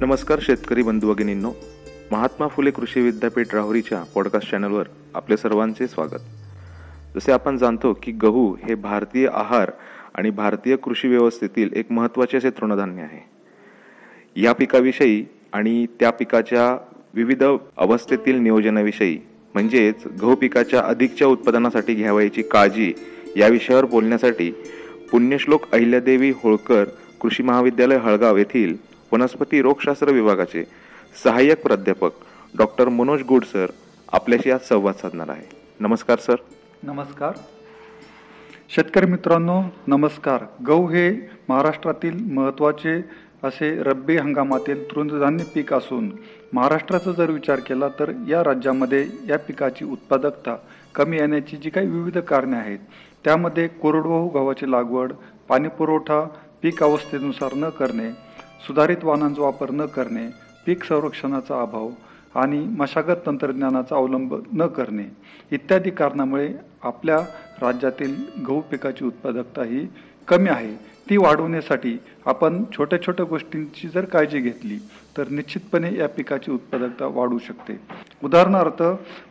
नमस्कार शेतकरी बंधू भगिनींनो. महात्मा फुले कृषी विद्यापीठ राहुरीच्या पॉडकास्ट चॅनलवर आपले सर्वांचे स्वागत. जसे आपण जाणतो की गहू हे भारतीय आहार आणि भारतीय कृषी व्यवस्थेतील एक महत्त्वाचे असे तृणधान्य आहे. या पिकाविषयी आणि त्या पिकाच्या विविध अवस्थेतील नियोजनाविषयी म्हणजेच गहू पिकाच्या अधिकच्या उत्पादनासाठी घ्यावयाची काळजी या विषयावर बोलण्यासाठी पुण्यश्लोक अहिल्यादेवी होळकर कृषी महाविद्यालय हळगाव येथील वनस्पती रोगशास्त्र विभागाचे सहाय्यक प्राध्यापक डॉक्टर मनोज गुड सर आपल्याशी आज संवाद साधणार आहे. नमस्कार सर. नमस्कार. शेतकरी मित्रांनो नमस्कार. गहू हे महाराष्ट्रातील महत्त्वाचे असे रब्बी हंगामातील तृणधान्य पीक असून महाराष्ट्राचा जर विचार केला तर या राज्यामध्ये या पिकाची उत्पादकता कमी येण्याची जी काही विविध कारणे आहेत त्यामध्ये कोरडवाहू गव्हाची लागवड पाणीपुरवठा पीक अवस्थेनुसार न करणे सुधारित वाहनांचा वापर न करणे पीक संरक्षणाचा अभाव आणि मशागत तंत्रज्ञानाचा अवलंब न करणे इत्यादी कारणामुळे आपल्या राज्यातील गहू पिकाची उत्पादकता ही कमी आहे. ती वाढवण्यासाठी आपण छोट्या छोट्या गोष्टींची जर काळजी घेतली तर निश्चितपणे या पिकाची उत्पादकता वाढू शकते. उदाहरणार्थ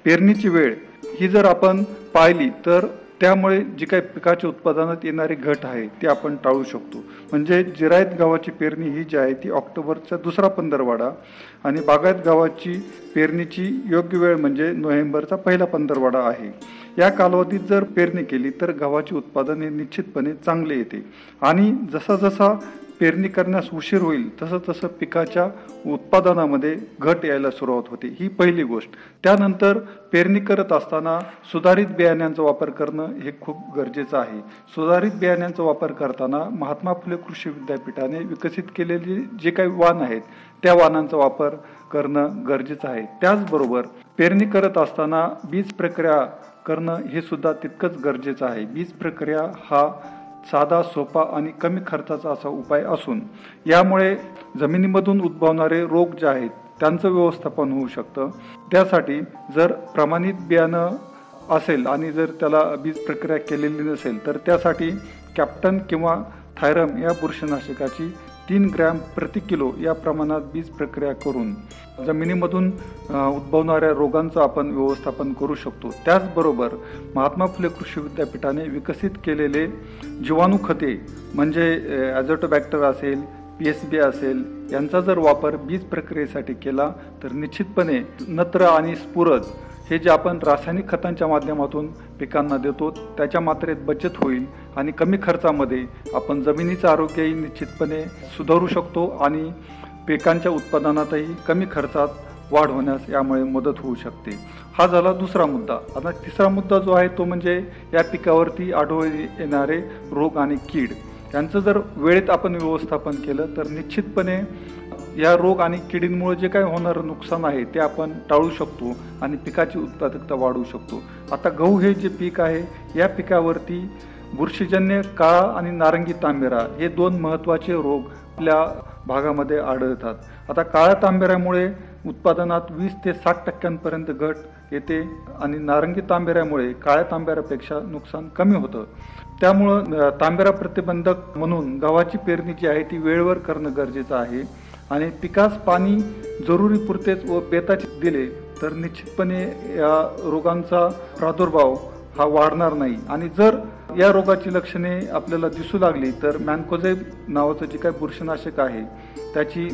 पेरणीची वेळ ही जर आपण पाहिली तर त्यामुळे जी काही पिकाच्या उत्पादनात येणारी घट आहे ती आपण टाळू शकतो. म्हणजे जिरायत गावाची पेरणी ही जी आहे ती ऑक्टोबरचा दुसरा पंधरवाडा आणि बागायत गावाची पेरणीची योग्य वेळ म्हणजे नोव्हेंबरचा पहिला पंधरवाडा आहे. या कालावधीत जर पेरणी केली तर गव्हाचे उत्पादन हे निश्चितपणे चांगले येते. आणि जसा जसा पेरणी करण्यास उशीर होईल तसं तसं पिकाच्या उत्पादनामध्ये घट यायला सुरुवात होते. ही पहिली गोष्ट. त्यानंतर पेरणी करत असताना सुधारित बियाण्यांचा वापर करणं हे खूप गरजेचं आहे. सुधारित बियाण्यांचा वापर करताना महात्मा फुले कृषी विद्यापीठाने विकसित केलेले जे काही वाण आहेत त्या वाहनांचा वापर करणं गरजेचं आहे. त्याचबरोबर पेरणी करत असताना बीज प्रक्रिया करणं हे सुद्धा तितकंच गरजेचं आहे. बीज प्रक्रिया हा साधा सोपा आणि कमी खर्चाचा असा उपाय असून यामुळे जमिनीमधून उद्भवणारे रोग जे आहेत त्यांचं व्यवस्थापन होऊ शकतं. त्यासाठी जर प्रमाणित बियाणं असेल आणि जर त्याला बीज प्रक्रिया केलेली नसेल तर त्यासाठी कॅप्टन किंवा थायरम या बुरशीनाशकाची तीन ग्रॅम प्रति किलो या प्रमाणात बीज प्रक्रिया करून जमिनीमधून उद्भवणाऱ्या रोगांचं आपण व्यवस्थापन करू शकतो. त्याचबरोबर महात्मा फुले कृषी विद्यापीठाने विकसित केलेले जीवाणू खते म्हणजे ॲझोटोबॅक्टर असेल पी एस बी असेल यांचा जर वापर बीज प्रक्रियेसाठी केला तर निश्चितपणे नत्र आणि स्फुरद हे जे आपण रासायनिक खतांच्या माध्यमातून पिकांना देतो त्याच्या मात्रेत बचत होईल आणि कमी खर्चामध्ये आपण जमिनीचं आरोग्यही निश्चितपणे सुधारू शकतो आणि पिकांच्या उत्पादनातही कमी खर्चात वाढ होण्यास यामुळे मदत होऊ शकते. हा झाला दुसरा मुद्दा. आता तिसरा मुद्दा जो आहे तो म्हणजे या पिकावरती आढळून येणारे रोग आणि कीड. यांचं जर वेळेत आपण व्यवस्थापन केलं तर निश्चितपणे या रोग आणि किडींमुळे जे काही होणारं नुकसान आहे ते आपण टाळू शकतो आणि पिकाची उत्पादकता वाढवू शकतो. आता गहू हे जे पीक आहे या पिकावरती बुरशीजन्य काळा आणि नारंगी तांबेरा हे दोन महत्त्वाचे रोग आपल्या भागामध्ये आढळतात. आता काळ्या तांबेऱ्यामुळे उत्पादनात वीस ते साठ टक्क्यांपर्यंत घट येते आणि नारंगी तांबेऱ्यामुळे काळ्या तांबेऱ्यापेक्षा नुकसान कमी होतं. त्यामुळं तांबेरा प्रतिबंधक म्हणून गव्हाची पेरणी जी आहे ती वेळेवर करणं गरजेचं आहे. आणि पिकास पाणी जरुरी पुरतेच व बेताचे दिले तर निश्चितपणे या रोगांचा प्रादुर्भाव हा वाढणार नाही. आणि जर या रोगाची लक्षणे आपल्याला दिसू लागली तर मॅनकोझेब नावाचं जे काही बुरशीनाशक आहे त्याची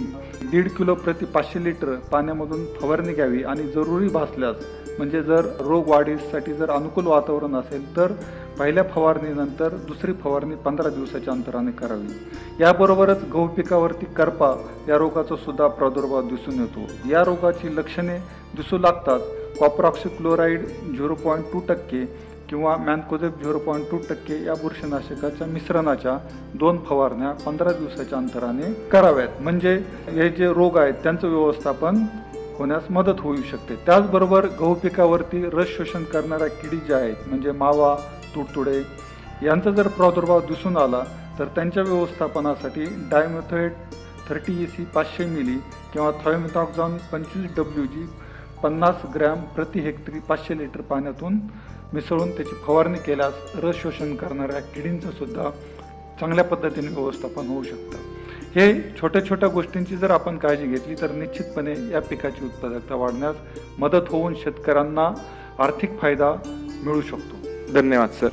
दीड किलो प्रति पाचशे लिटर पाण्यामधून फवारणी घ्यावी आणि जरुरी भासल्यास म्हणजे जर रोग वाढीसाठी जर अनुकूल वातावरण असेल तर पहिल्या फवारणीनंतर दुसरी फवारणी पंधरा दिवसाच्या अंतराने करावी. याबरोबरच गहू पिकावरती करपा या रोगाचा सुद्धा प्रादुर्भाव दिसून येतो. या रोगाची लक्षणे दिसू लागतात. Copper oxychloride zero point two टक्के किंवा मॅनकोजेब झिरो पॉईंट टू टक्के या बुरशीनाशकाच्या मिश्रणाच्या दोन फवारण्या पंधरा दिवसाच्या अंतराने कराव्यात. म्हणजे हे जे रोग आहेत त्यांचं व्यवस्थापन होण्यास मदत होऊ शकते. त्याचबरोबर गहू पिकावरती रस शोषण करणाऱ्या किडी ज्या आहेत म्हणजे मावा तुडतुडे यांचा जर प्रादुर्भाव दिसून आला तर त्यांच्या व्यवस्थापनासाठी डायमेथोएट थर्टी ई सी पाचशे मिली किंवा थॉयमेथॉक्झॉन पंचवीस डब्ल्यू जी पन्नास ग्रॅम प्रति हेक्टरी पाचशे लिटर पाण्यातून मिसळून त्याची फवारणी केल्यास रस शोषण करणाऱ्या किडींचं सुद्धा चांगल्या पद्धतीने व्यवस्थापन होऊ शकतं. हे छोट्या छोट्या गोष्टींची जर आपण काळजी घेतली तर निश्चितपणे या पिकाची उत्पादकता वाढण्यास मदत होऊन शेतकऱ्यांना आर्थिक फायदा मिळू शकतो. धन्यवाद सर.